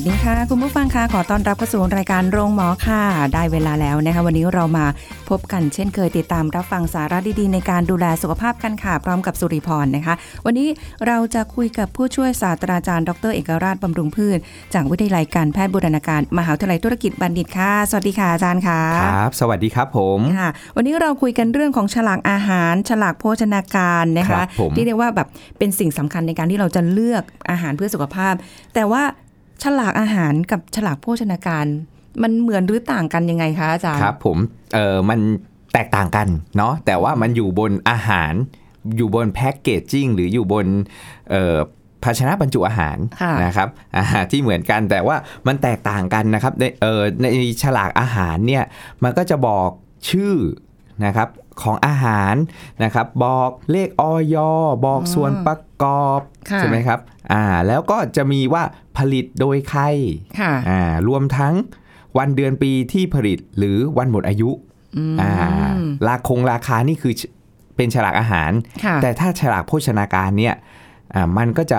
วัสดีค่ะ คุณผู้ฟังค่ะขอต้อนรับเข้าสู่รายการโรงหมอค่ะ ได้เวลาแล้วนะคะ วันนี้เรามาพบกันเช่นเคยติดตามรับฟังสาระดีๆ ในการดูแลสุขภาพกันค่ะ พร้อมกับสุริพรนะคะ วันนี้เราจะคุยกับผู้ช่วยศาสตราจารย์ ดรเอกราชบำรุงพืช จากวิทยาลัยการแพทย์บูรณาการ มหาวิทยาลัยธุรกิจบัณฑิตค่ะ สวัสดีค่ะอาจารย์ค่ะครับสวัสดีครับผมค่ะ วันนี้เราคุยกันเรื่องของฉลากอาหาร ฉลากโภชนาการนะครัคะบผมที่เรียกว่าแบบเป็นสิ่งสำคัญในการที่เราจะเลือกอาหารเพื่อสุขภาพ แต่ว่า ฉลากอาหารกับฉลากโภชนาการ มันเหมือนหรือต่างกันยังไงคะอาจารย์ครับ ผมเออมันแตกต่างกันเนาะแต่ว่ามันอยู่บนอาหาร อยู่บนแพ็กเกจจิ้งหรืออยู่บนเอ่อภาชนะบรรจุอาหารค่ะนะครับอาหารที่เหมือนกันแต่ว่ามันแตกต่างกันนะครับในเออในฉลากอาหารเนี่ยมันก็จะบอกชื่อนะครับ ของอาหารนะครับ บอกเลขออยบอกส่วนประกอบค่ะใช่ไหมครับอ่าแล้วก็จะมีว่าผลิตโดยใครค่ะอ่ารวมทั้งวันเดือนปีที่ผลิตหรือวันหมดอายุอืมอ่าราคงราคานี่คือเป็นฉลากอาหารค่ะแต่ถ้าฉลากโภชนาการเนี่ยอ่ามันก็จะ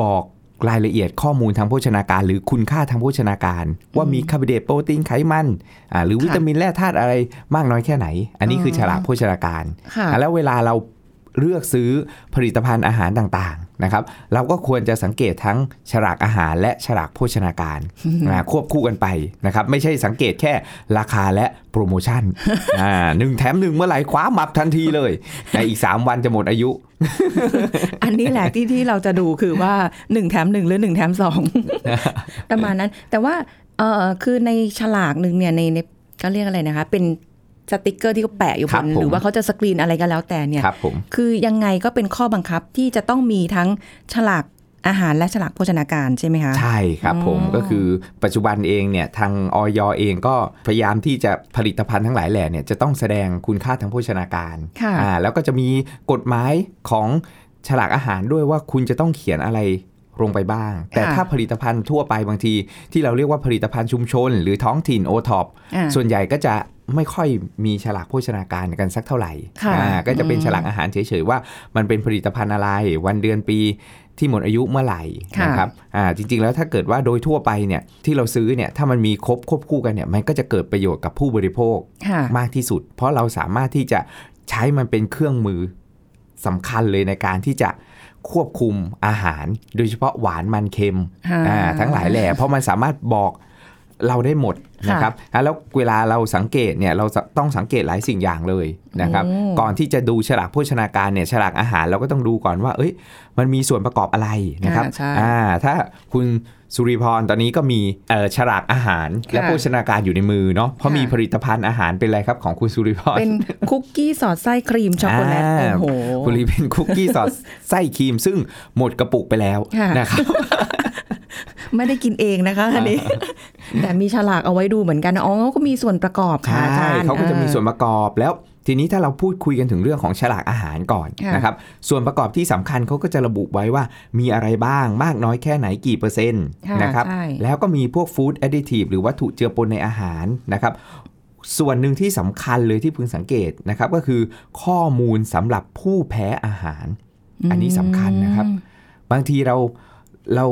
บอก รายละเอียดข้อมูลทางโภชนาการ หรือคุณค่าทางโภชนาการ ว่ามีคาร์โบไฮเดรตโปรตีนไขมันอ่าหรือวิตามินแร่ธาตุอะไรมากน้อยแค่ไหน อันนี้คือฉลากโภชนาการค่ะแล้วเวลาเราเลือกซื้อผลิตภัณฑ์อาหารต่างๆนะครับ เราก็ควรจะสังเกตทั้งฉลากอาหารและฉลากโภชนาการอ่าควบคู่กันไปนะครับ ไม่ใช่สังเกตแค่ราคาและโปรโมชั่นอ่าหนึ่งแถมหนึ่งเมื่อไหร่คว้ามับทันทีเลยในอีก 3 วันจะหมดอายุ อันนี้แหละที่ที่เราจะดูคือว่าหนึ่งแถมหนึ่งหรือหนึ่งแถมสองประมาณนั้น แต่ว่าเออคือในฉลากหนึ่งเนี่ยในในก็เรียกอะไรนะคะ เป็นสติกเกอร์ที่เขาแปะอยู่ครับบนผมหรือว่าเขาจะสกรีนอะไรก็แล้วแต่เนี่ยครับผมคือยังไงก็เป็นข้อบังคับที่จะต้องมีทั้งฉลาก อาหารและฉลากโภชนาการใช่ไหมคะ ใช่ครับผมอ๋อก็คือปัจจุบันเองเนี่ยทางออยเองก็พยายามที่จะผลิตภัณฑ์ทั้งหลายแหล่เนี่ยจะต้องแสดงคุณค่าทางโภชนาการค่ะอ่าแล้วก็จะมีกฎหมายของฉลากอาหารด้วยว่าคุณจะต้องเขียนอะไรลงไปบ้าง แต่ค่ะถ้าผลิตภัณฑ์ทั่วไปบางที ที่เราเรียกว่าผลิตภัณฑ์ชุมชน หรือท้องถิ่นโอท็อปอ่าส่วนใหญ่ก็จะไม่ค่อยมีฉลากโภชนาการกันสักเท่าไหร่ค่ะอ่าก็จะเป็นอืมฉลากอาหารเฉยๆว่ามันเป็นผลิตภัณฑ์อะไร วันเดือนปี ที่หมดอายุเมื่อไหร่ค่ะนะครับอ่าจริง ๆ แล้วถ้าเกิดว่าโดยทั่วไปเนี่ยที่เราซื้อเนี่ยถ้ามันมีครบควบคู่กันเนี่ยมันก็จะเกิดประโยชน์กับผู้บริโภคค่ะมากที่สุด เพราะเราสามารถที่จะใช้มันเป็นเครื่องมือสำคัญเลยในการที่จะควบคุมอาหาร โดยเฉพาะหวานมันเค็มอ่าอ่าทั้งหลายแหล่เพราะมันสามารถบอกเราได้หมด นะครับอะแล้วเวลาเราสังเกตเนี่ยเราจะต้องสังเกตหลายสิ่งอย่างเลยนะครับโอ้ก่อนที่จะดูฉลากโภชนาการเนี่ยฉลากอาหารเราก็ต้องดูก่อนว่า เอ้ย มันมีส่วนประกอบอะไรนะครับอ่าใช่อ่าถ้าคุณสุริพรตอนนี้ก็มีเอ่อฉลากอาหารและค่ะโภชนาการอยู่ในมือเนาะเพราะค่ะมีผลิตภัณฑ์อาหารเป็นอะไรครับของคุณสุริพรเป็นคุกกี้สอดไส้ครีมช็อกโกแลตอ่าโอ้โหคุณลีเป็นคุกกี้สอดไส้ครีม ซึ่งหมดกระปุกไปแล้วค่ะนะครับไม่ได้กินเองนะคะอันนี้ แต่มีฉลากเอาไว้ดูเหมือนกันอ๋อก็มีส่วนประกอบค่ะอาจาใช่รย์เขาก็จะมีส่วนประกอบแล้วทีนี้ถ้าเราพูดคุยกันถึงเรื่องของฉลากอาหารก่อนค่ะนะครับส่วนประกอบที่สำคัญเขาก็จะระบุไว้ว่ามีอะไรบ้างมากน้อยแค่ไหนกี่เปอร์เซ็นต์ค่ะนะครับใช่แล้วก็มีพวก food additive หรือวัตถุเจือปนในอาหารนะครับส่วนหนึ่งที่สำคัญเลยที่พึงสังเกตนะครับก็คือข้อมูลสำหรับผู้แพ้อาหาร อันนี้สำคัญนะครับ บางทีเรา เรา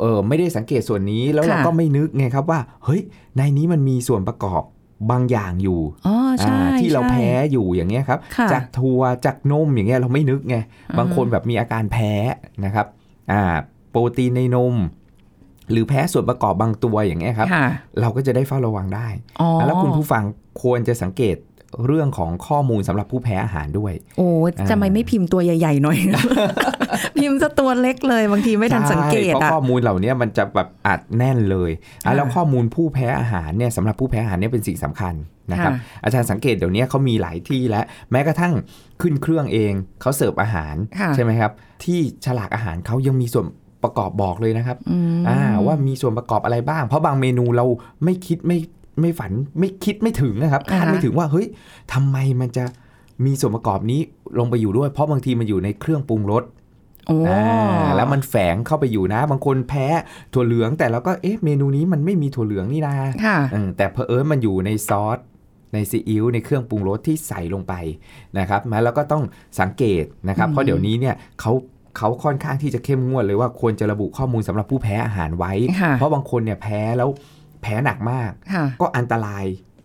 เออไม่ได้สังเกตส่วนนี้แล้วเราค่ะก็ไม่นึกไงครับว่า เฮ้ย ในนี้มันมีส่วนประกอบบางอย่างอยู่อ๋อใช่อ่าที่เราใช่แพ้อยู่อย่างเงี้ยครับค่ะจากถั่วจากนมอย่างเงี้ยเราไม่นึกไงบางคนแบบมีอาการแพ้นะครับอ่าโปรตีนในนม หรือแพ้ส่วนประกอบบางตัวอย่างเงี้ยครับค่ะเราก็จะได้เฝ้าระวังได้อ๋อแล้วคุณผู้ฟังควรจะสังเกต เรื่องของข้อมูลสำหรับผู้แพ้อาหารด้วย โอ้จะไม่ไม่พิมพ์ตัวใหญ่ ๆ หน่อย พิมพ์ซะตัวเล็กเลยบางทีไม่ทันสังเกตใช่เพราะอะข้อมูลเหล่านี้มันจะแบบอัดแน่นเลยอะค่ะแล้วข้อมูลผู้แพ้อาหารเนี่ยสำหรับผู้แพ้อาหารเนี่ยเป็นสิ่งสำคัญนะครับค่ะอาจารย์สังเกตเดี๋ยวนี้เขามีหลายที่แล้วแม้กระทั่งขึ้นเครื่องเองเขาเสิร์ฟอาหารค่ะใช่ไหมครับ ที่ฉลากอาหารเขายังมีส่วนประกอบบอกเลยนะครับอืมอ่าว่ามีส่วนประกอบอะไรบ้าง เพราะบางเมนูเราไม่คิดไม่ ไม่ฝันไม่คิดไม่ถึงนะครับคาดไม่ถึงว่าเฮ้ยทำไมมันจะมีส่วนประกอบนี้ลงไปอยู่ด้วย เพราะบางทีมันอยู่ในเครื่องปรุงรสโอ้อ่าแล้วมันแฝงเข้าไปอยู่นะ บางคนแพ้ถั่วเหลือง แต่เราก็เอ๊ะเมนูนี้มันไม่มีถั่วเหลืองนี่นาค่ะเออแต่เพอเอิญมันอยู่ในซอสในซีอิ๊วในเครื่องปรุงรสที่ใส่ลงไปนะครับมาแล้วก็ต้องสังเกตนะครับอืมเพราะเดี๋ยวนี้เนี่ยเขาเขาค่อนข้างที่จะเข้มงวดเลยว่าควรจะระบุข้อมูลสำหรับผู้แพ้อาหารไว้ค่ะเพราะบางคนเนี่ยแพ้แล้ว แพ้หนักมากค่ะก็อันตราย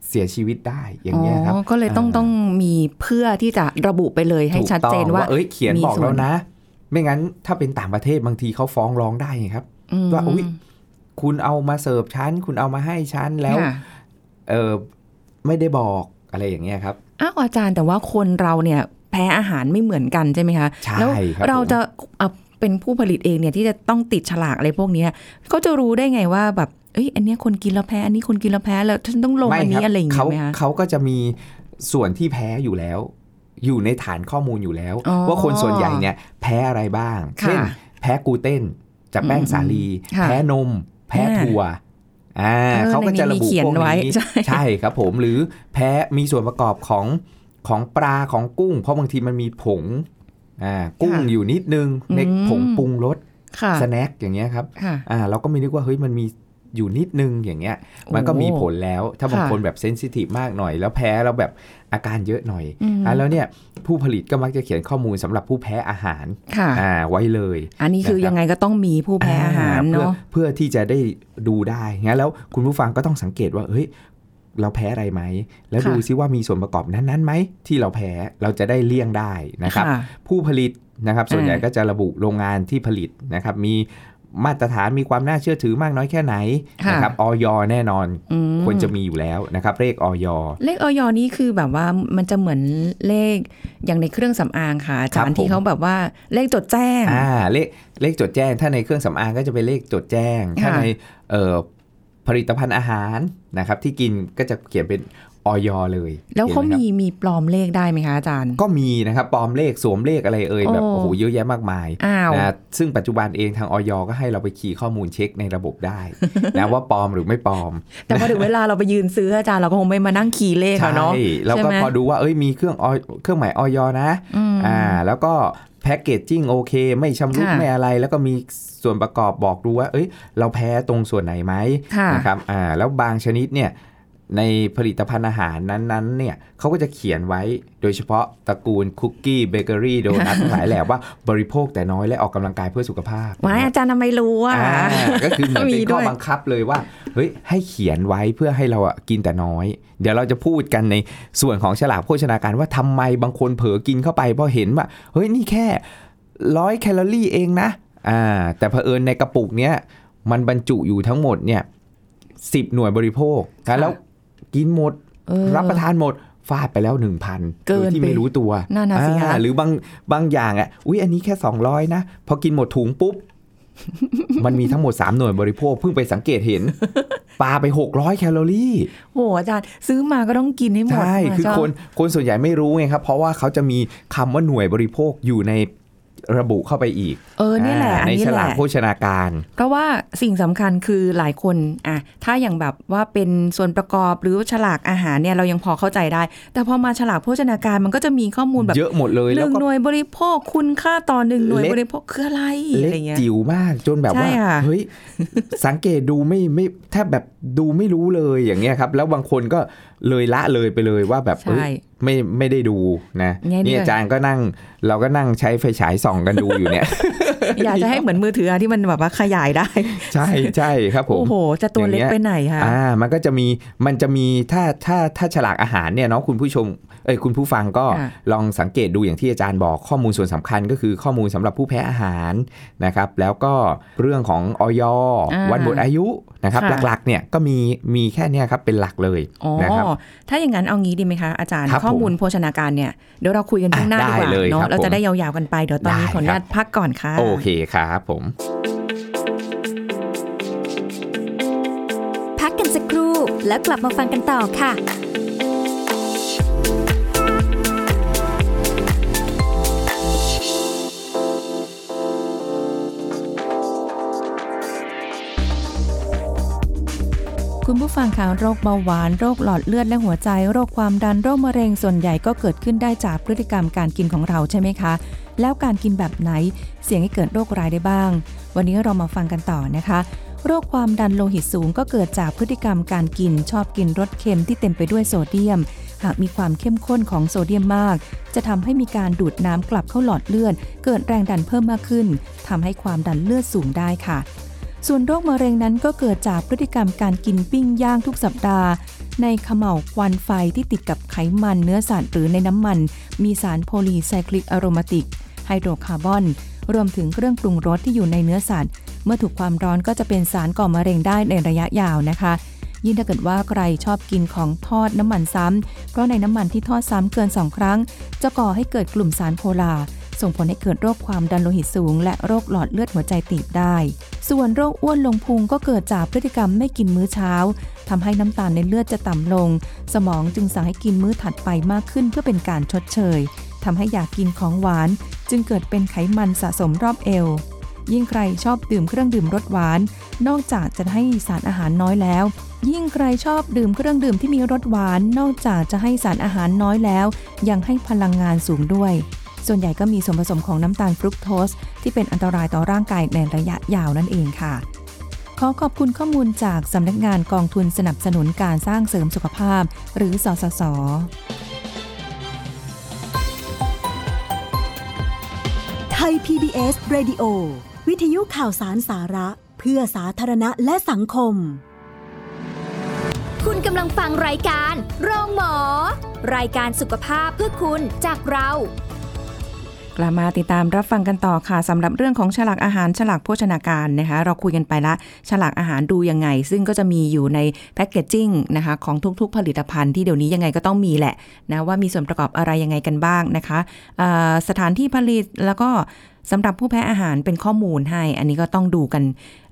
เสียชีวิตได้อย่างเงี้ยครับอ๋อก็เลยต้องอ่าต้องมีเพื่อที่จะระบุไปเลยให้ถูกชัดเจนต้องว่าเอ้ยเขียนมีบอกส่วนแล้วนะ ไม่งั้นถ้าเป็นต่างประเทศบางทีเขาฟ้องร้องได้ไงครับอืมว่าอุ๊ยคุณเอามาเสิร์ฟชั้น คุณเอามาให้ชั้นแล้วค่ะเออไม่ได้บอกอะไรอย่างเงี้ยครับอ้าวอาจารย์แต่ว่าคนเราเนี่ยแพ้อาหารไม่เหมือนกันใช่ไหมคะใช่แล้วครับเราผมจะเอาเป็นผู้ผลิตเองเนี่ยที่จะต้องติดฉลากอะไรพวกเนี้ยก็จะรู้ได้ไงว่าแบบ เอ้ยอันเนี้ยคนกินแล้วแพ้อันนี้คนกินแล้วแพ้แล้วฉันต้องลงอันม่นี้คบอะไรอย่างเงี้เขายไหมคะเขาก็จะมีส่วนที่แพ้อยู่แล้ว อยู่ในฐานข้อมูลอยู่แล้วอ๋อว่าคนส่วนใหญ่เนี่ยแพ้อะไรบ้างค่ะเช่น แพ้กลูเตนจากแป้งสาลีค่ะแพ้นม แพ้อ่าถั่วอ่าเออเขาก็จะระบุในนี้มีเขียนพวกไว้นี้ใช่ใช่ครับผมหรือแพ้มีส่วนประกอบของของปลาของกุ้ง เพราะบางทีมันมีผงอ่ากุ้งอยู่นิดนึงในผงปรุงรสค่ะสแน็คอย่างเงี้ยครับค่ะอ่าเราก็ไม่นึกว่าเฮ้ยมันมี อยู่นิดนึงอย่างเงี้ย มันก็มีผลแล้ว ถ้าบางค่ะคนแบบเซนซิทีฟมากหน่อย แล้วแพ้แล้วแบบอาการเยอะหน่อยอืมอ่าแล้วเนี่ยผู้ผลิตก็มักจะเขียนข้อมูลสำหรับผู้แพ้อาหารค่ะอ่าไว้เลย อันนี้คือนะครับยังไงก็ต้องมีผู้แพ้อาหารเพื่อเนาะเพื่อที่จะได้ดูได้งั้นแล้วคุณผู้ฟังก็ต้องสังเกตว่าเฮ้ยเราแพ้อะไรไหม แล้วค่ะดูซิว่ามีส่วนประกอบนั้นๆไหมที่เราแพ้เราจะได้เลี่ยงได้นะครับค่ะผู้ผลิตนะครับส่วนใหญ่อ่าก็จะระบุโรงงานที่ผลิตนะครับ มี มาตรฐานมีความน่าเชื่อถือมากน้อยแค่ไหนค่ะนะครับออยแน่นอนอืมควรจะมีอยู่แล้วนะครับเลขออยเลขออยนี้คือแบบว่ามันจะเหมือนเลขอย่างในเครื่องสำอางค่ะอาจารย์ที่เขาแบบว่าเลขจดแจ้งอ่าเลขเลขจดแจ้ง ถ้าในเครื่องสำอางก็จะเป็นเลขจดแจ้ง ถ้าค่ะในเอ่อผลิตภัณฑ์อาหารนะครับที่กินก็จะเขียนเป็น ออยเลย แล้วเขาห็นไหมีครับมีปลอมเลขได้ไหมคะอาจารย์ ก็มีนะครับปลอมเลขสวมเลขอะไรเอ่ยแบบโอ้โอ้โหเยอะแยะมากมายอ้าวนะซึ่งปัจจุบันเองทางออยก็ให้เราไปคีย์ข้อมูลเช็คในระบบได้นะว่าปลอมหรือไม่ปลอม แต่พอถึงเวลาเราไปยืนซื้ออาจารย์เราก็คงไม่มานั่งคีย์เลขใช่อะเนาะแล้วก็ใช่ไหมพอดูว่าเอ้ยมีเครื่องออยเครื่องหมายออยนะอืมอ่าแล้วก็แพ็กเกจจิ้งโอเค ไม่ชำรุดค่ะไม่อะไร แล้วก็มีส่วนประกอบบอกดูว่า เอ้ย เราแพ้ตรงส่วนไหนไหมค่ะนะครับอ่าแล้วบางชนิดเนี่ย ในผลิตภัณฑ์อาหารนั้นๆเนี่ยเขาก็จะเขียนไว้โดยเฉพาะตระกูลคุกกี้เบเกอรี่โดนัททั้งหลายแหละว่าบริโภคแต่น้อยและออกกำลังกายเพื่อสุขภาพว้ายอาจารย์ทำไมรู้อะอ่าก็คือเหมือนมีเป็นด้ข้อวยบังคับเลยว่าเฮ้ยให้เขียนไว้เพื่อให้เราอะกินแต่น้อย เดี๋ยวเราจะพูดกันในส่วนของฉลากโภชนาการว่าทำไมบางคนเผลอกินเข้าไปเพราะเห็นว่าเฮ้ยนี่แค่ร้อยแคลอรี่เองนะอ่าแต่เผอิญในกระปุกเนี้ยมันบรรจุอยู่ทั้งหมดเนี่ยสิบหน่วยบริโภค แล้ว กินหมดเออรับประทานหมดฟาดไปแล้วหนึ่งพันเกินโดยที่ไปไม่รู้ตัวนั่นน่ะสิคะอ่าหรือบางบางอย่างอะอุ้ยอันนี้แค่200นะพอกินหมดถุงปุ๊บ มันมีทั้งหมด 3 หน่วยบริโภคเพิ่งไปสังเกตเห็นปลาไป 600 แคลอรี่โอ้โหอาจารย์ซื้อมาก็ต้องกินให้หมดใช่ะคือเจ้าคนคนส่วนใหญ่ไม่รู้ไงครับ เพราะว่าเขาจะมีคำว่าหน่วยบริโภคอยู่ใน ระบุเข้าไปอีก เออนี่แหละาอันในนี้ฉแหลาละกโภชนาการ เพราะว่าสิ่งสำคัญคือหลายคนอะถ้าอย่างแบบว่าเป็นส่วนประกอบหรือฉลากอาหารเนี่ยเรายังพอเข้าใจได้ แต่พอมาฉลากโภชนาการมันก็จะมีข้อมูลแบบเยอะหมดเลยหแล้วนึ่งก็หน่วยบริโภคคุณค่าต่อหนึ่งหน่วยเล็กบริโภคคืออะไรเล็อะไรกเงี้ยจิ๋วมากจนแบบว่าใช่ค่ะเฮ้ยสังเกตดูไม่ไม่แทบแบบดูไม่รู้เลยอย่างเงี้ยครับ แล้วบางคนก็ เลยละเลยไปเลยว่าแบบเอ้ใช่ยไม่ไม่ได้ดูนะเนี่ยนี่อาจารย์ก็นั่งเราก็นั่งใช้ไฟฉายส่องกันดูอยู่เนี่ย อยากจะให้เหมือนมือถืออะที่มันแบบว่าขยายได้ ใช่ใช่ครับผมโอ้โหจะตัวเล็กอย่างเงี้ยไปไหนคะอ่า มันก็จะมีมันจะมีถ้าถ้าถ้าฉลากอาหารเนี่ยเนาะคุณผู้ชมเอ้ยคุณผู้ฟังก็ค่ะลองสังเกตดูอย่างที่อาจารย์บอกข้อมูลส่วนสำคัญก็คือข้อมูลสำหรับผู้แพ้อาหารนะครับ แล้วก็เรื่องของออยาวันหมดอายุนะครับค่ะหลักๆเนี่ยก็มีมีแค่เนี้ยครับเป็นหลักเลยอ๋อนะครับถ้าอย่างนั้นเอางี้ดีไหมคะอาจารย์ครับข้อมูลโภชนาการเนี่ยเดี๋ยวเราคุยกันช่วงหน้าอะดีกว่าได้เลยเนาะครับเราผมจะได้ยาวๆกันไปเดี๋ยวตอนนี้ได้ขออนุญาตครับพักก่อนค่ะโอเคครับผม พักกันสักครู่แล้วกลับมาฟังกันต่อค่ะ คุณผู้ฟังคะโรคเบาหวาน โรคหลอดเลือดและหัวใจ โรคความดันโรคมะเร็งส่วนใหญ่ก็เกิดขึ้นได้จากพฤติกรรมการกินของเราใช่ไหมคะ แล้วการกินแบบไหนเสี่ยงให้เกิดโรคร้ายได้บ้าง วันนี้เรามาฟังกันต่อนะคะโรคความดันโลหิตสูงก็เกิดจากพฤติกรรมการกิน ชอบกินรสเค็มที่เต็มไปด้วยโซเดียม หากมีความเข้มข้นของโซเดียมมาก จะทำให้มีการดูดน้ำกลับเข้าหลอดเลือด เกิดแรงดันเพิ่มมากขึ้นทำให้ความดันเลือดสูงได้ค่ะ ส่วนโรคมะเร็งนั้นก็เกิดจากพฤติกรรมการกินปิ้งย่างทุกสัปดาห์ ในขม่าวควันไฟที่ติดกับไขมันเนื้อสัตว์หรือในน้ำมัน มีสารโพลีไซคลิกอะโรมาติก ไฮโดรคาร์บอน รวมถึงเครื่องปรุงรสที่อยู่ในเนื้อสัตว์ เมื่อถูกความร้อนก็จะเป็นสารก่อมะเร็งได้ในระยะยาวนะคะ ยิ่งถ้าเกิดว่าใครชอบกินของทอดน้ำมันซ้ำเพราะในน้ำมันที่ทอดซ้ำเกิน 2 ครั้ง จะก่อให้เกิดกลุ่มสารโพลาร์ ส่งผลให้เกิดโรคความดันโลหิตสูง และโรคหลอดเลือดหัวใจตีบได้ ส่วนโรคอ้วนลงพุงก็เกิดจากพฤติกรรมไม่กินมื้อเช้าทำให้น้ำตาลในเลือดจะต่ำลง สมองจึงสั่งให้กินมื้อถัดไปมากขึ้นเพื่อเป็นการชดเชยทำให้อยากกินของหวาน จึงเกิดเป็นไขมันสะสมรอบเอว ยิ่งใครชอบดื่มเครื่องดื่มรสหวาน นอกจากจะให้สารอาหารน้อยแล้วยิ่งใครชอบดื่มเครื่องดื่มที่มีรสหวาน นอกจากจะให้สารอาหารน้อยแล้ว ยังให้พลังงานสูงด้วย ส่วนใหญ่ก็มีส่วนผสมของน้ำตาลฟรุกโตสที่เป็นอันตรายต่อร่างกายในระยะยาวนั่นเองค่ะ ขอขอบคุณข้อมูลจากสำนักงานกองทุนสนับสนุนการสร้างเสริมสุขภาพ หรือสสสไทย PBS Radio วิทยุข่าวสารสาระ เพื่อสาธารณะและสังคม คุณกำลังฟังรายการ โรงหมอ รายการสุขภาพเพื่อคุณจากเรา กลับมาติดตามรับฟังกันต่อค่ะสำหรับเรื่องของฉลากอาหารฉลากโภชนาการนะคะ เราคุยกันไปละฉลากอาหารดูยังไง ซึ่งก็จะมีอยู่ใน packaging นะคะของทุกๆ ผลิตภัณฑ์ที่เดี๋ยวนี้ยังไงก็ต้องมีแหละนะว่ามีส่วนประกอบอะไรยังไงกันบ้างนะคะสถานที่ผลิตแล้วก็ สำหรับผู้แพ้อาหารเป็นข้อมูลให้ อันนี้ก็ต้องดูกัน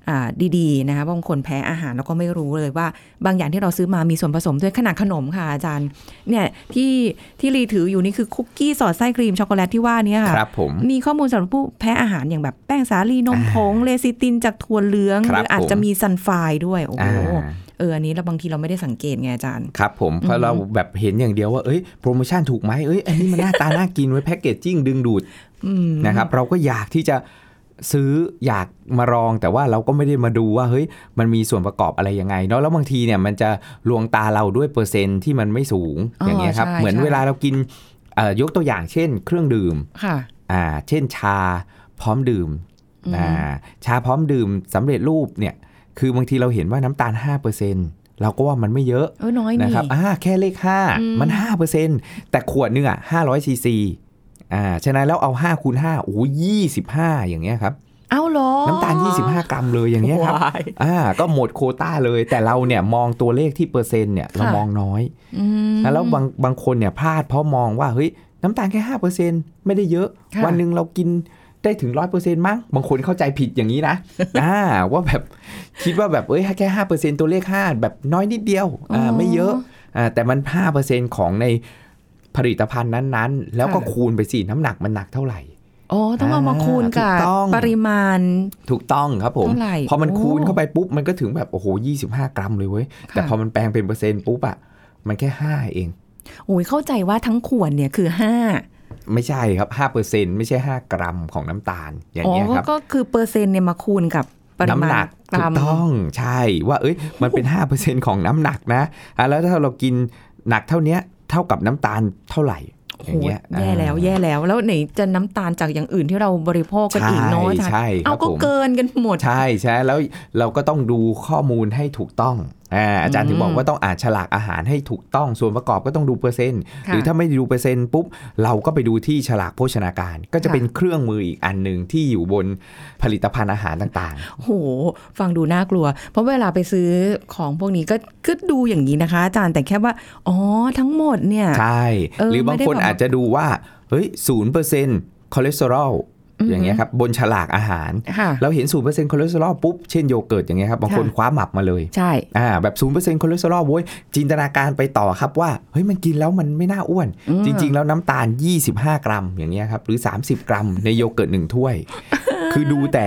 อ่าดีๆนะคะบางคนแพ้อาหารแล้วก็ไม่รู้เลยว่า บางอย่างที่เราซื้อมามีส่วนผสมด้วยขนาดขนมค่ะอาจารย์เนี่ยที่ที่รีถืออยู่นี่คือคุกกี้สอดไส้ครีมช็อกโกแลตที่ว่าเนี้ค่ะครับผมมีข้อมูลสำหรับผู้แพ้อาหารอย่างแบบแป้งสาลีนมผงเลซิตินจากถั่วเหลืองคหรับรืออาจผมจะมีซัลไฟต์ด้วยโอ้โหอ่า เอออันนี้เราบางทีเราไม่ได้สังเกตไงอาจารย์ ครับผมเพราะเราแบบเห็นอย่างเดียวว่าเอ้ยโปรโมชั่นถูกไหมเอ้ยอันนี้มันหน้าตาน่ากินไว้แพ็กเกจจิ้งดึงดูดอืมนะครับเราก็อยากที่จะซื้ออยากมาลองแต่ว่าเราก็ไม่ได้มาดูว่าเฮ้ยมันมีส่วนประกอบอะไรยังไงเนาะแล้วบางทีเนี่ยมันจะลวงตาเราด้วยเปอร์เซ็นต์ที่มันไม่สูงอ๋ออย่างเงี้ยครับใช่เหมือนใช่เวลาเรากินเอ่อยกตัวอย่างเช่น เครื่องดื่มค่ะอ่าเช่นชาพร้อมดื่มอืมอ่าชาพร้อมดื่มสำเร็จรูปเนี่ย คือบางทีเราเห็นว่าน้ำตาล 5%เราก็ว่ามันไม่เยอะเออน้อยนี่นะครับอ่าแค่เลขอืม5มัน 5%แต่ขวดหนึงอะ500ซีซีอ่าฉะนั้นแล้วเอา5คูณ5โอ้ยี่สิบห้าอย่างเงี้ยครับเอ้าเหรอ น้ำตาล 25 กรัมเลยอย่างเงี้ยครับว้ายอ่าก็หมดโควต้าเลย แต่เราเนี่ยมองตัวเลขที่เปอร์เซ็นต์เนี่ยเราค่ะมองน้อยอืมแล้วบางบางคนเนี่ยพลาดเพราะมองว่าเฮ้ยน้ำตาลแค่5%ไม่ได้เยอะค่ะวันหนึ่งเรากิน ได้ถึง100%มั้งบางคนเข้าใจผิดอย่างนี้นะอ่าว่าแบบคิดว่าแบบเอ้ยแค่5%ตัวเลข5แบบน้อยนิดเดียวอ่าไม่เยอะอ่าแต่มัน5%ของในผลิตภัณฑ์นั้นๆ แล้วก็ค่ะคูณไปสิน้ำหนักมันหนักเท่าไหร่โอ้ต้องเอามาคูณกับถูกต้องปริมาณ ถูกต้องครับผมเท่าไหร่พอมันโอ้คูณเข้าไปปุ๊บ มันก็ถึงแบบ โอ้โห25กรัมเลยเว้ย แต่ค่ะพอมันแปลงเป็นเปอร์เซ็นต์ปุ๊บอะมันแค่5เอง โอ้ยเข้าใจว่าทั้งขวดเนี่ยคือห้า ไม่ใช่ครับ5เปอร์เซ็นต์ไม่ใช่ 5 กรัมของน้ำตาล อย่างอ๋อเงี้ยครับก็คือเปอร์เซ็นต์เนี่ยมาคูณกับปริน้ำมาณหนักกถูรักมต้องใช่ว่าเอ้ยมันเป็น 5%ของน้ำหนักนะอะแล้วถ้าเรากินหนักเท่าเนี้ยเท่ากับน้ำตาลเท่าไหร่โอ้อโหย่างเงี้ยแย่แล้วอ่าแย่แล้วแล้วไหนจะน้ำตาลจากอย่างอื่นที่เราบริโภคกันอีกเนาะอาจารย์ใช่ใช่เอาครับก็ผมเกินกันหมด ใช่ใช่แล้วเราก็ต้องดูข้อมูลให้ถูกต้อง อ่าอาจารย์ถึงบอกอืมว่าต้องอ่านฉลากอาหารให้ถูกต้องส่วนประกอบก็ต้องดูเปอร์เซ็นต์ค่ะหรือถ้าไม่ดูเปอร์เซ็นต์ปุ๊บเราก็ไปดูที่ฉลากโภชนาการ ก็จะค่ะเป็นเครื่องมืออีกอันหนึ่งที่อยู่บนผลิตภัณฑ์อาหารต่างโหฟังดูน่ากลัว เพราะเวลาไปซื้อของพวกนี้ก็ก็ดูอย่างนี้นะคะ อาจารย์แต่แค่ว่าอ๋อทั้งหมดเนี่ยๆใช่เออหรือบางไม่ได้คนแบบอาจจะดูว่าเฮ้ยศูนย์เปอร์เซ็นต์คอเลสเตอรอล อือหืออย่างเงี้ยครับบนฉลากอาหารค่ะเราเห็นศูนย์เปอร์เซ็นต์คอเลสเตอรอลปุ๊บ เช่นโยเกิร์ตอย่างเงี้ยครับบางคนค่ะคว้าหมับมาเลย ใช่อ่าแบบศูนย์เปอร์เซ็นต์คอเลสเตอรอลโว้ยจินตนาการไปต่อครับว่าเฮ้ยมันกินแล้วมันไม่น่าอ้วนอืมจริง ๆ แล้วน้ำตาล 25 กรัม อย่างเงี้ยครับหรือ 30 กรัม ในโยเกิร์ตหนึ่งถ้วย คือดูแต่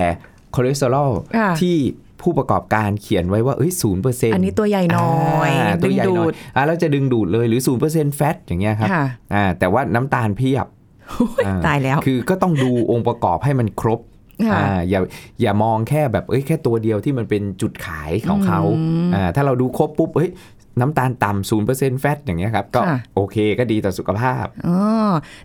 คอเลสเตอรอลค่ะที่ผู้ประกอบการเขียนไว้ว่าเอ้ยศูนย์เปอร์เซ็นต์อันนี้ตัวใหญ่น้อยตัวใหญ่ดึงน้ดูอยดอ่าแล้วจะดึงดูดเลยหรือศูนย์เปอร์เซ็นต์ fat อย่างเงี้ยครับค่ะอ่าแต่ว่าน้ำตาลเพียบอ่ ตายแล้ว คือก็ต้องดูองค์ประกอบให้มันครบค่ะอ่าอย่าอย่ามองแค่แบบเอ้ยแค่ตัวเดียวที่มันเป็นจุดขายของเขาอืมอ่าถ้าเราดูครบปุ๊บเอ้ยน้ำตาลต่ำศูนย์เปอร์เซ็นต์แฟตอย่างเงี้ยครับ ก็ค่ะโอเคก็ดีต่อสุขภาพอ๋อ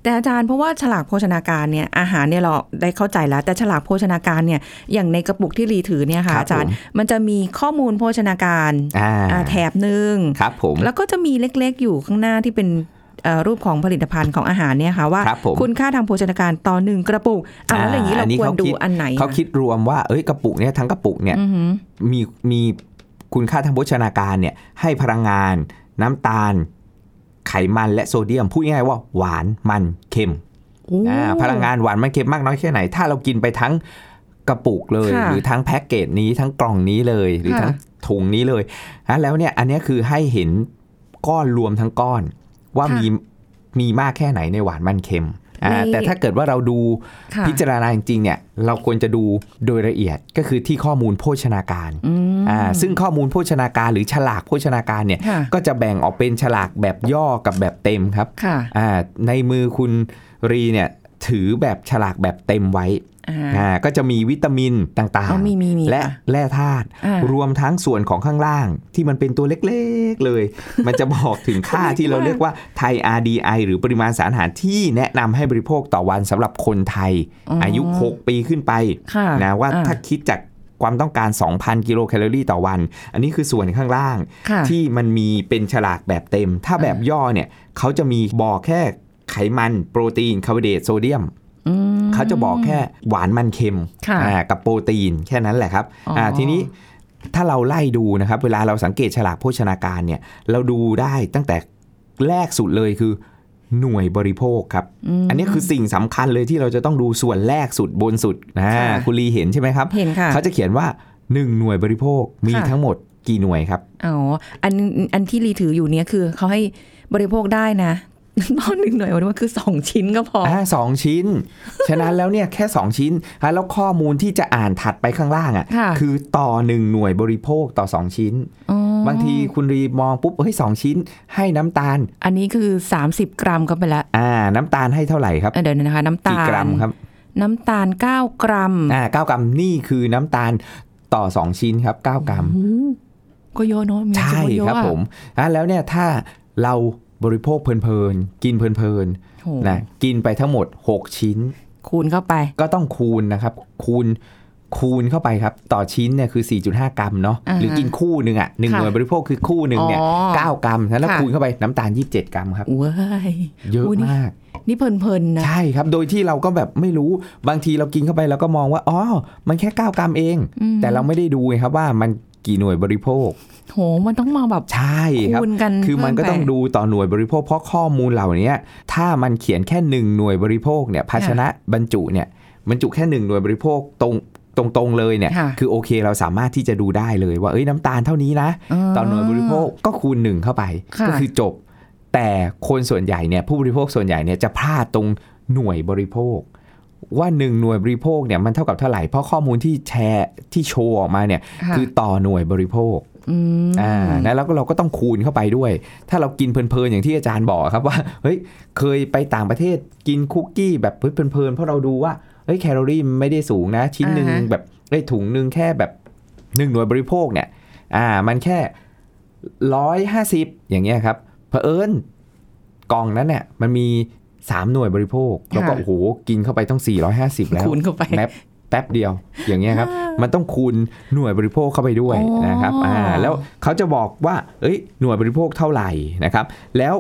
แต่อาจารย์เพราะว่าฉลากโภชนาการเนี่ยอาหารเนี่ยเราได้เข้าใจแล้ว แต่ฉลากโภชนาการเนี่ยอย่างในกระปุกที่รีถือเนี่ยค่ะครับอาจารย์ผมมันจะมีข้อมูลโภชนาการอ่าอ่าแถบหนึ่งครับผมแล้วก็จะมีเล็กๆอยู่ข้างหน้าที่เป็นเอ่อ รูปของผลิตภัณฑ์ของอาหารเนี่ยค่ะว่าครับผมคุณค่าทางโภชนาการต่อหนึ่งกระปุกอะแล้วอย่างนี้เราอันนี้ควรเขาดูคิดอันไหนเขาคิดรวมว่าเอ้ยกระปุกเนี่ยทั้งกระปุกเนี่ยอือหือมีมีคุณค่าทางโภชนาการเนี่ยให้พลังงาน น้ำตาล ไขมันและโซเดียมพูดง่ายๆว่าหวานมันเค็มโอ้อ่าพลังงานหวานมันเค็มมากน้อยแค่ไหน ถ้าเรากินไปทั้งกระปุกเลยค่ะหรือทั้งแพ็กเกจนี้ทั้งกล่องนี้เลย หรือค่ะทั้งถุงนี้เลยอะแล้วเนี่ยอันเนี้ยคือให้เห็นก้อนรวมทั้งก้อน ว่ามีมีมากแค่ไหนในหวานมันเค็มอ่าในแต่ถ้าเกิดว่าเราดูค่ะพิจารณาจริงๆเนี่ยเราควรจะดูโดยละเอียดก็คือที่ข้อมูลโภชนาการอืมอ่าซึ่งข้อมูลโภชนาการหรือฉลากโภชนาการเนี่ยค่ะก็จะแบ่งออกเป็นฉลากแบบย่อกับแบบเต็มครับค่ะอ่าในมือคุณรีเนี่ยถือแบบฉลากแบบเต็มไว้ อ่าอ่าก็จะมีวิตามินต่างอ๋อมีมีมีและค่ะแร่ธาตุอ่ารวมทั้งส่วนของข้างล่าง ที่มันเป็นตัวเล็กๆเลย มันจะบอกถึงค่าที่เราเรียกว่าไทย RDI หรือปริมาณสารอาหารที่แนะนำให้บริโภคต่อวันสำหรับคนไทย อายุ 6 ปีขึ้นไปค่ะนะว่าอ่ถ้าคิดจากความต้องการ 2,000 กิโลแคลอรี่ต่อวัน อันนี้คือส่วนข้างล่างค่ะที่มันมีเป็นฉลากแบบเต็ม ถ้าแบบย่อเนี่ยเขาจะมีบอกแค่ไขมัน โปรตีนคาร์โบไฮเดรตโซเดียมอืม เขาจะบอกแค่หวานมันเค็มค่ะอ่ากับโปรตีนแค่นั้นแหละครับอ๋ออ่าทีนี้ถ้าเราไล่ดูนะครับ เวลาเราสังเกตฉลากโภชนาการเนี่ย เราดูได้ตั้งแต่แรกสุดเลยคือหน่วยบริโภคครับมอันนี้คือสิ่งสำคัญเลยที่เราจะต้องดูส่วนแรกสุดบนสุดนะค่ะคุณลีเห็นใช่ไหมครับเห็นค่ะเขาจะเขียนว่า 1 หน่วยบริโภคมีค่ะทั้งหมดกี่หน่วยครับอ๋ออันอันที่รีถืออยู่เนี้ยคือเขาให้บริโภคได้นะ ตอนหนึ่งหน่วยว่าคือสองชิ้นก็พออ่าสองชิ้น ฉะนั้นแล้วเนี่ยแค่ 2 ชิ้นอะแล้วข้อมูลที่จะอ่านถัดไปข้างล่างอะค่ะคือต่อ 1 หน่วยบริโภคต่อ 2 ชิ้นอ๋อบางทีคุณรีมองปุ๊บเฮ้ยสองชิ้น ให้น้ำตาล อันนี้คือ 30 กรัมเข้าไปแล้วอ่าน้ำตาลให้เท่าไหร่ครับเอ้ยเดี๋ยวนะคะ น้ำตากี่ลกรัมครับ น้ำตาล 9 กรัมอ่าเก้ากรัมนี่คือน้ำตาลต่อ 2 ชิ้นครับ 9 กรัมโอ้ก็เยอะเนอะมีใช่ก็เยอะครับอะผมอะแล้วเนี่ยถ้าเรา บริโภคเพลินๆ กินเพลินโหๆนะกินไปทั้งหมด 6 ชิ้น คูณเข้าไป ก็ต้องคูณนะครับ คูณคูณเข้าไปครับ ต่อชิ้นเนี่ยคือ 4.5 กรัมเนาะอ่าฮะหรือกินคู่หนึ่งอะหนึ่งค่ะหน่วยบริโภคคือคู่หนึ่งเนี่ยอ๋อเก้ากรัมแล้วค่ะคูณเข้าไปน้ำตาล 27 กรัมครับเว้ยเยอะอุ๊ยนี่มาก นี่เพลินๆนะใช่ครับ โดยที่เราก็แบบไม่รู้บางทีเรากินเข้าไปแล้วก็มองว่าอ๋อมันแค่ 9 กรัมเองอืมแต่เราไม่ได้ดูไงครับว่ามัน กี่หน่วยบริโภค โห มันต้องมาแบบใช่ครับคูณกันคือมันก็เพิ่ต้องไปดูต่อหน่วยบริโภค เพราะข้อมูลเหล่านี้ถ้ามันเขียนแค่หนึ่งหน่วยบริโภคเนี่ยภาชนะบรรจุเนี่ยบรรจุแค่หนึ่งหน่วยบริโภคตรงตรงๆเลยเนี่ยค่ะคือโอเคเราสามารถที่จะดูได้เลยว่าเอ้ยน้ำตาลเท่านี้นะต่อหน่วยบริโภคก็คูณหนึ่งเข้าไปค่ะก็คือจบ แต่คนส่วนใหญ่เนี่ยผู้บริโภคส่วนใหญ่เนี่ยจะพลาดตรงหน่วยบริโภค ว่าหนึ่งหน่วยบริโภคเนี่ยมันเท่ากับเท่าไหร่ เพราะข้อมูลที่แชร์ที่โชว์ออกมาเนี่ยค่ะคือต่อหน่วยบริโภคอืมอ่านะแล้วก็เราก็ต้องคูณเข้าไปด้วย ถ้าเรากินเพลินๆอย่างที่อาจารย์บอกครับว่าเฮ้ยเคยไปต่างประเทศกินคุกกี้แบบเฮ้ยเพลินๆเพราะเราดูว่าเฮ้ยแคลอรี่มันไม่ได้สูงนะ ชิ้นหนึ่งอ่าฮะแบบเอ้ยถุงหนึ่งแค่แบบหนึ่งหน่วยบริโภคเนี่ยอ่ามันแค่ร้อยห้าสิบอย่างเงี้ยครับเผอิญกล่องนั้นเนี่ยมันมี สามหน่วยบริโภค แล้วก็โอ้โหกินเข้าไปต้อง 450 แล้วคูณเข้าไปแป๊บแป๊บเดียวอย่างเงี้ยครับมันต้องคูณหน่วยบริโภคเข้าไปด้วยอ๋อนะครับอ่าแล้วเขาจะบอกว่าเอ้ยหน่วยบริโภคเท่าไหร่นะครับ แล้ว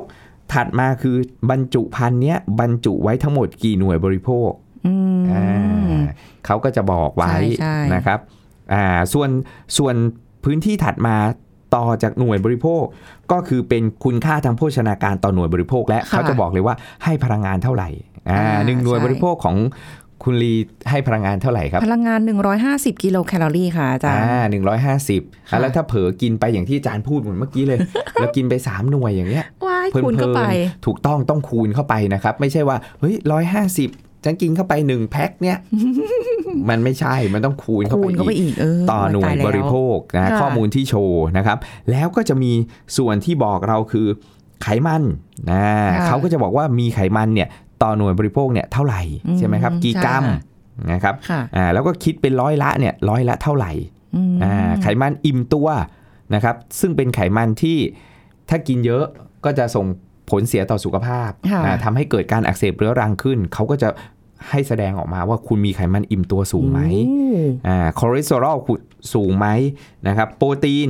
ถัดมาคือบรรจุภัณฑ์เนี้ยบรรจุไว้ทั้งหมดกี่หน่วยบริโภคอืมอ่าเขาก็จะบอกไว้ใช่ใช่นะครับอ่าส่วนส่วนพื้นที่ถัดมา ต่อจากหน่วยบริโภค ก็คือเป็นคุณค่าทางโภชนาการต่อหน่วยบริโภค และค่ะเขาจะบอกเลยว่าให้พลังงานเท่าไหร่อ่าอ่าหนึ่งหน่วยใช่บริโภคของคุณลีให้พลังงานเท่าไหร่ครับ พลังงาน 150 กิโลแคลอรี่ค่ะอาจารย์อ่าหนึ่งร้อยห้าสิบค่ะแล้วถ้าเผลอกินไปอย่างที่อาจารย์พูดเหมือนเมื่อกี้เลย แล้วกินไปสามหน่วยอย่างเงี้ยว้ายเพลินคูณเข้าไปๆถูกต้องต้องคูณเข้าไปนะครับ ไม่ใช่ว่าเฮ้ยร้อยห้าสิบ ฉันกินเข้าไปหนึ่งแพ็คเนี่ย มันไม่ใช่มันต้องคูณเข้าคูไปณเข้าไปอีกอีกเออต่อหน่วยตาแล้บริโภคนะค่ะข้อมูลที่โชว์นะครับ แล้วก็จะมีส่วนที่บอกเราคือไขมันนะค่ะเขาก็จะบอกว่ามีไขมันเนี่ยต่อหน่วยบริโภคเนี่ยเท่าไหร่อืมใช่ไหมครับกี่กรัมใช่ค่ะนะครับค่ะอ่าแล้วก็คิดเป็นร้อยละเนี่ยร้อยละเท่าไหร่อืมอ่าไขมันอิ่มตัวนะครับ ซึ่งเป็นไขมันที่ถ้ากินเยอะก็จะส่ง ผลเสียต่อสุขภาพค่ะอ่าทำให้เกิดการอักเสบเรื้อรังขึ้น เขาก็จะให้แสดงออกมาว่าคุณมีไขมันอิ่มตัวสูงไหมโอ้อ่าคอเลสเตอรอลคุณสูงไหมนะครับโปรตีน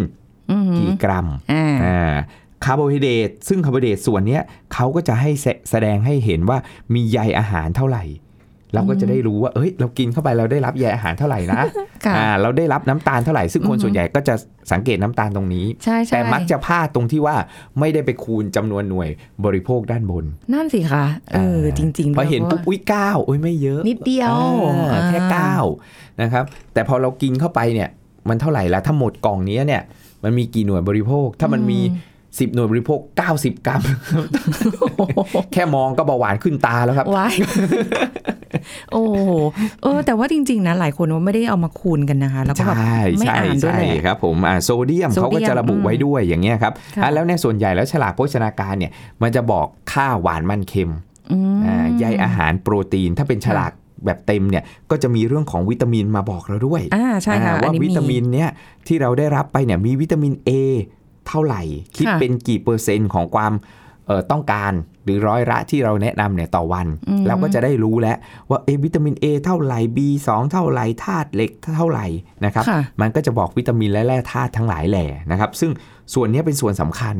อืมกี่กรัมอ่าอ่าคาร์โบไฮเดรตซึ่งคาร์โบไฮเดรตส่วนเนี้ยเขาก็จะให้แสแสดงให้เห็นว่ามีใยอาหารเท่าไหร่ เราก็จะได้รู้ว่า เอ้ย เรากินเข้าไปเราได้รับใยอาหารเท่าไหร่นะค่ะอ่าเราได้รับน้ำตาลเท่าไหร่ ซึ่งคนอือฮึส่วนใหญ่ก็จะสังเกตน้ำตาลตรงนี้ใช่ใช่แต่มักจะพลาดตรงที่ว่าไม่ได้ไปคูณจำนวนหน่วยบริโภคด้านบน นั่นสิคะ เออ จริงๆพอเห็นด้วยปุ๊บ อุ้ยเก้าอุ้ยไม่เยอะ นิดเดียวอ่าแค่อ่าเก้านะครับ แต่พอเรากินเข้าไปเนี่ย มันเท่าไหร่ละถ้าหมดกล่องนี้เนี่ย มันมีกี่หน่วยบริโภค ถ้ามันมี10หน่วยบริโภค90กรัม แค่มองก็เบาหวานขึ้นตาแล้วครับว้าย โอ้โหเออ แต่ว่าจริง ๆ นะ หลายคนว่าไม่ได้เอามาคูณกันนะคะ แล้วก็แบบใช่ไม่ใช่อ่านด้วยใช่แหละครับ ผมอ่าโซเดียมโซเดียมเขาก็จะระบุอืมไว้ด้วยอย่างเงี้ยครับค่ะอะแล้วในส่วนใหญ่แล้วฉลากโภชนาการเนี่ย มันจะบอกค่าหวานมันเค็มอืมอ่าใยอาหารโปรตีนถ้าเป็นฉลากแบบเต็มเนี่ยก็จะมีเรื่องของวิตามินมาบอกเราด้วยอ่าใช่ค่ะอ่าอันว่านี้วิตามินเนี่ยที่เราได้รับไปเนี่ยมีวิตามิน A เท่าไหร่ คิดค่ะเป็นกี่เปอร์เซ็นต์ของความเอ่อต้องการ หรือร้อยละที่เราแนะนำเนี่ยต่อวันอืมเราก็จะได้รู้แล้วว่าเอะวิตามิน A เท่าไหร่ B2 เท่าไหร่ธาตุเหล็กเท่าไหร่นะครับค่ะมันก็จะบอกวิตามินและแร่ธาตุทั้งหลายแหล่นะครับซึ่งส่วนเนี้ยเป็นส่วนสำคัญ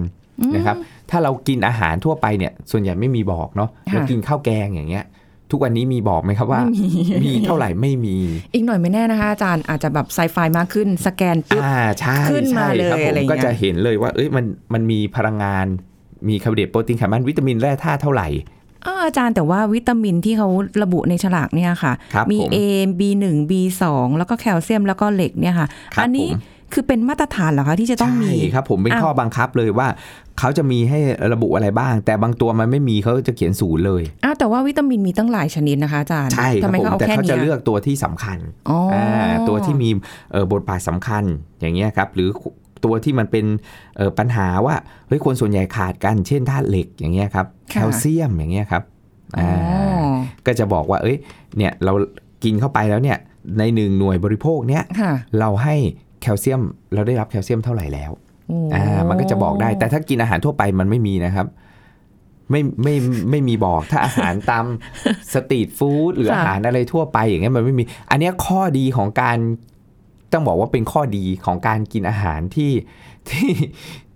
นะครับถ้าเรากินอาหารทั่วไปเนี่ยส่วนใหญ่ไม่มีบอกเนาะค่ะเรากินข้าวแกงอย่างเงี้ยทุกวันนี้มีบอกไหมครับว่าไม่มีมีเท่าไหร่ไม่มี อีกหน่อยไม่แน่นะคะอาจารย์อาจจะแบบไซไฟมากขึ้นสแกนปุ๊บอ่าใช่ขึ้นมาใช่เลยครับผอะไรมเงี้ยก็จะเห็นเลยว่าเอ้ยมันมันมีพลังงาน มีคาร์โบไฮเดรตโปรตีนไขมันวิตามินแร่ธาตุเท่าไหร่อ้าวอาจารย์แต่ว่าวิตามินที่เขาระบุในฉลากเนี่ยค่ะครับมีผม A B1 B2 แล้วก็แคลเซียมแล้วก็เหล็กเนี่ยค่ะครับอันี้ผมคือเป็นมาตรฐานเหรอคะที่จะต้องมีใช่ครับ ผมเป็นอ้าวข้อบังคับเลยว่าเขาจะมีให้ระบุอะไรบ้าง แต่บางตัวมันไม่มีเขาจะเขียนศูนย์เลยอ้าวแต่ว่าวิตามินมีตั้งหลายชนิดนะคะอาจารย์ใช่คทำรับไมผมเขาเอาแต่แค่เขาเนี้จะยเลือกตัวที่สำคัญอ๋อออ่าตัวที่มีเอ่อบทบาทสำคัญอย่างเงี้ยครับ หรือ ตัวที่มันเป็นเอ่อปัญหาว่าเฮ้ยคนส่วนใหญ่ขาดกันเช่นธาตุเหล็กอย่างเงี้ยครับแคลเซียมอย่างเงี้ยครับอ๋ออ่าก็จะบอกว่าเอ้ยเนี่ยเรากินเข้าไปแล้วเนี่ยในหนึ่งหน่วยบริโภคเนี้ยค่ะเราให้แคลเซียมเราได้รับแคลเซียมเท่าไหร่แล้วโอ้อ่ามันก็จะบอกได้แต่ถ้ากินอาหารทั่วไปมันไม่มีนะครับไม่ไม่ไม่มีบอกถ้าอาหารตามสตรีทฟู้ดหรืออาหารอะไรทั่วไปอย่างเงี้ยมันไม่มี อันเนี้ยข้อดีของการ ต้องบอกว่าเป็นข้อดีของการกินอาหารที่ที่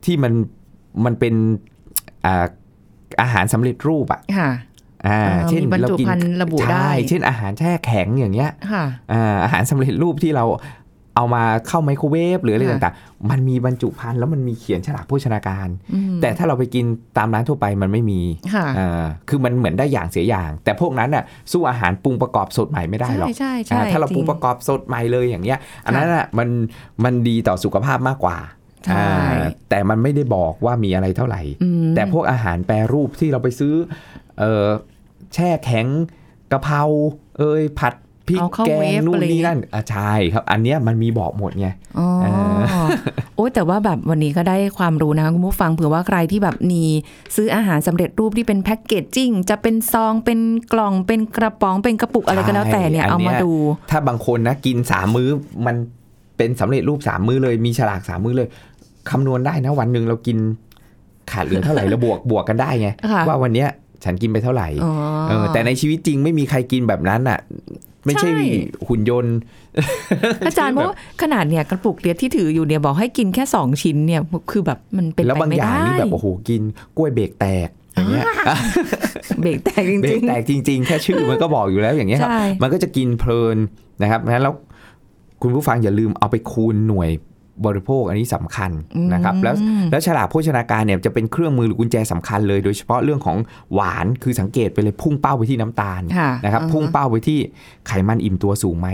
ที่มันมันเป็นอ่าอาหารสำเร็จรูปอะค่ะอ่าอ่าเช่นมีบรรเราจุกินภัณฑ์ระบุได้ใช่เช่นอาหารแช่แข็งอย่างเงี้ยค่ะอ่าอาหารสำเร็จรูปที่เรา เอามาเข้าไมโครเวฟหรืออะไรค่ะต่างๆ มันมีบรรจุภัณฑ์แล้วมันมีเขียนฉลากโภชนาการอืมแต่ถ้าเราไปกินตามร้านทั่วไปมันไม่มีค่ะอ่าคือมันเหมือนได้อย่างเสียอย่าง แต่พวกนั้นน่ะสู้อาหารปรุงประกอบสดใหม่ไม่ได้หรอกใช่ใช่ใช่อ่าถ้าเราปรุงจประกอบสดใหม่เลยอย่างเงี้ย อันนั้นน่ะมันมันดีต่อสุขภาพมากกว่าใช่อ่าแต่มันไม่ได้บอกว่ามีอะไรเท่าไหร่อืมแต่พวกอาหารแปรรูปที่เราไปซื้อเออแช่แข็งกะเพราเอยผัด พริกเอาเข้าแกเวงฟนู่นอะไรนี่นั่นอะใช่ครับ อันเนี้ยมันมีบอกหมดไงอ๋อเอโอ้ยแต่ว่าแบบวันนี้ก็ได้ความรู้นะคะคุณผู้ฟังเผื่อว่าใครที่แบบมีซื้ออาหารสำเร็จรูปที่เป็นแพ็กเกจจิ้งจะเป็นซองเป็นกล่องเป็นกระป๋องเป็นกระปุกอะไรก็แล้วแต่เนี่ยใช่อัเอานเนี้มายดู ถ้าบางคนนะกินสามมื้อมันเป็นสำเร็จรูปสามมื้อเลยมีฉลากสามมื้อเลยคำนวณได้นะ วันหนึ่งเรากินขาดเหลือเท่าไหร่แล้วบวกบวกกันได้ไงค่ะว่าวันเนี้ย ฉันกินไปเท่าไหร่อ๋อเออแต่ในชีวิตจริงไม่มีใครกินแบบนั้นอะ ไม่ใช่ใช่หุ่นยนต์ อาจารย์เพราะว่าขนาดเนี่ยกระปุกเดียวที่ถืออยู่เนี่ยบอกให้กินแค่สองชิ้นเนี่ยคือแบบมันเป็นแล้วไปบางไม่อย่างได้นี่แบบโอ้โหกินกล้วยเบรกแตกอย่างเงี้ยเบรกแตกจเบรริกงแตกจริง ๆ แค่ชื่อมันก็บอกอยู่แล้วอย่างๆเงี้ยครับใช่มันก็จะกินเพลินนะครับนั้นแล้วคุณผู้ฟังอย่าลืมเอาไปคูณหน่วย บริโภคอันนี้สำคัญนะครับแล้วอืมแล้วฉลากโภชนาการเนี่ยจะเป็นเครื่องมือหรือกุญแจสำคัญเลย โดยเฉพาะเรื่องของหวานคือสังเกตไปเลยพุ่งเป้าไปที่น้ำตาลค่ะนะครับอ่าฮะพุ่งเป้าไปที่ไขมันอิ่มตัวสูงไหม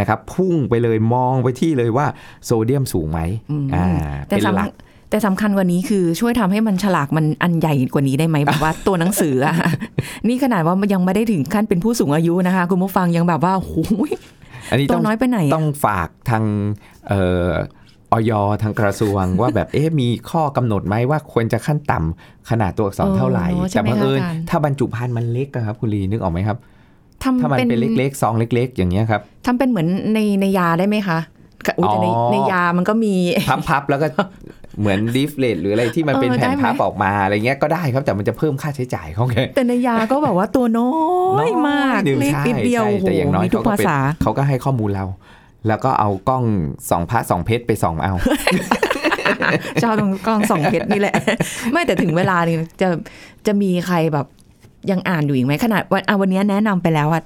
นะครับพุ่งไปเลยมองไปที่เลยว่าโซเดียมสูงไหมอืมอ่าแต่เป็นสหลักำแต่สำคัญกว่านี้คือช่วยทำให้มันฉลากมันอันใหญ่กว่านี้ได้ไหมแบบว่าตัวหนังสืออะนี่ขนาดว่ามันยังไม่ได้ถึงขั้นเป็นผู้สูงอายุนะคะ คุณผู้ฟังยังแบบว่าโอ้โหอันนี้ตัต้วองน้อยไปไหนอะต้องฝากทางเอ่อ ออยทางกระทรวงว่าแบบเอ๊ะมีข้อกำหนดไหมว่าควรจะขั้นต่ำขนาดตัวอักษรเท่าไหร่เออใช่แต่ไหมบังเอิญคะอาจารย์ถ้าบรรจุภัณฑ์มันเล็กอะครับคุณลีนึกออกไหมครับทำถ้ามันเป็นเล็กๆซองเล็ก ๆ อย่างเงี้ยครับทำเป็นเหมือนในในยาได้ไหมคะอุ๊ยแต่ในอ๋อในยามันก็มีพับๆแล้วก็เหมือนดิฟเลตหรืออะไรที่มันเป็นเออแผ่นได้ไหมพับออกมาอะไรเงี้ยก็ได้ครับแต่มันจะเพิ่มค่าใช้จ่ายเขาไงแต่ในยาก็แบบว่าตัวน้อยมากหนึ่งเล็กใช่นิดเดียวใช่โอ้โหแต่อย่างน้อยมีทุกเขาก็ภาเป็นษาเขาก็ให้ข้อมูลเรา แล้วก็เอากล้องสองพระสองเพชรไปส่องเอาชอบตรงกล้องส่องเพชรนี่แหละ ไม่แต่ถึงเวลานี่จะจะมีใครแบบยังอ่านอยู่อีกไหมขนาดวันอะวันนี้แนะนำไปแล้วอะ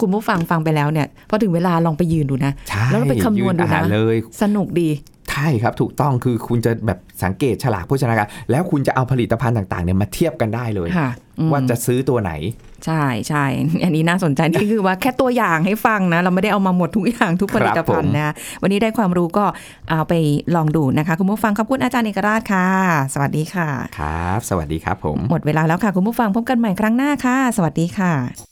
คุณผู้ฟังฟังไปแล้วเนี่ยพอถึงเวลาลองไปยืนดูนะใช่แล้วเราไปคำนวณดูนะยือ่าเลยสนุกดี ใช่ครับถูกต้องคือคุณจะแบบสังเกตฉลากโภชนาการ แล้วคุณจะเอาผลิตภัณฑ์ต่างๆเนี่ยมาเทียบกันได้เลยค่ะอืมว่าจะซื้อตัวไหน ใช่ใช่อันนี้น่าสนใจนี่คือว่าแค่ตัวอย่างให้ฟังนะ เราไม่ได้เอามาหมดทุกอย่างทุกผลิตภัณฑ์นะวันนี้ได้ความรู้ก็เอาไปลองดูนะคะ คุณผู้ฟังขอบคุณอาจารย์เอกราชค่ะ สวัสดีค่ะ ครับ สวัสดีครับผมหมดเวลาแล้วค่ะ คุณผู้ฟังพบกันใหม่ครั้งหน้าค่ะ สวัสดีค่ะ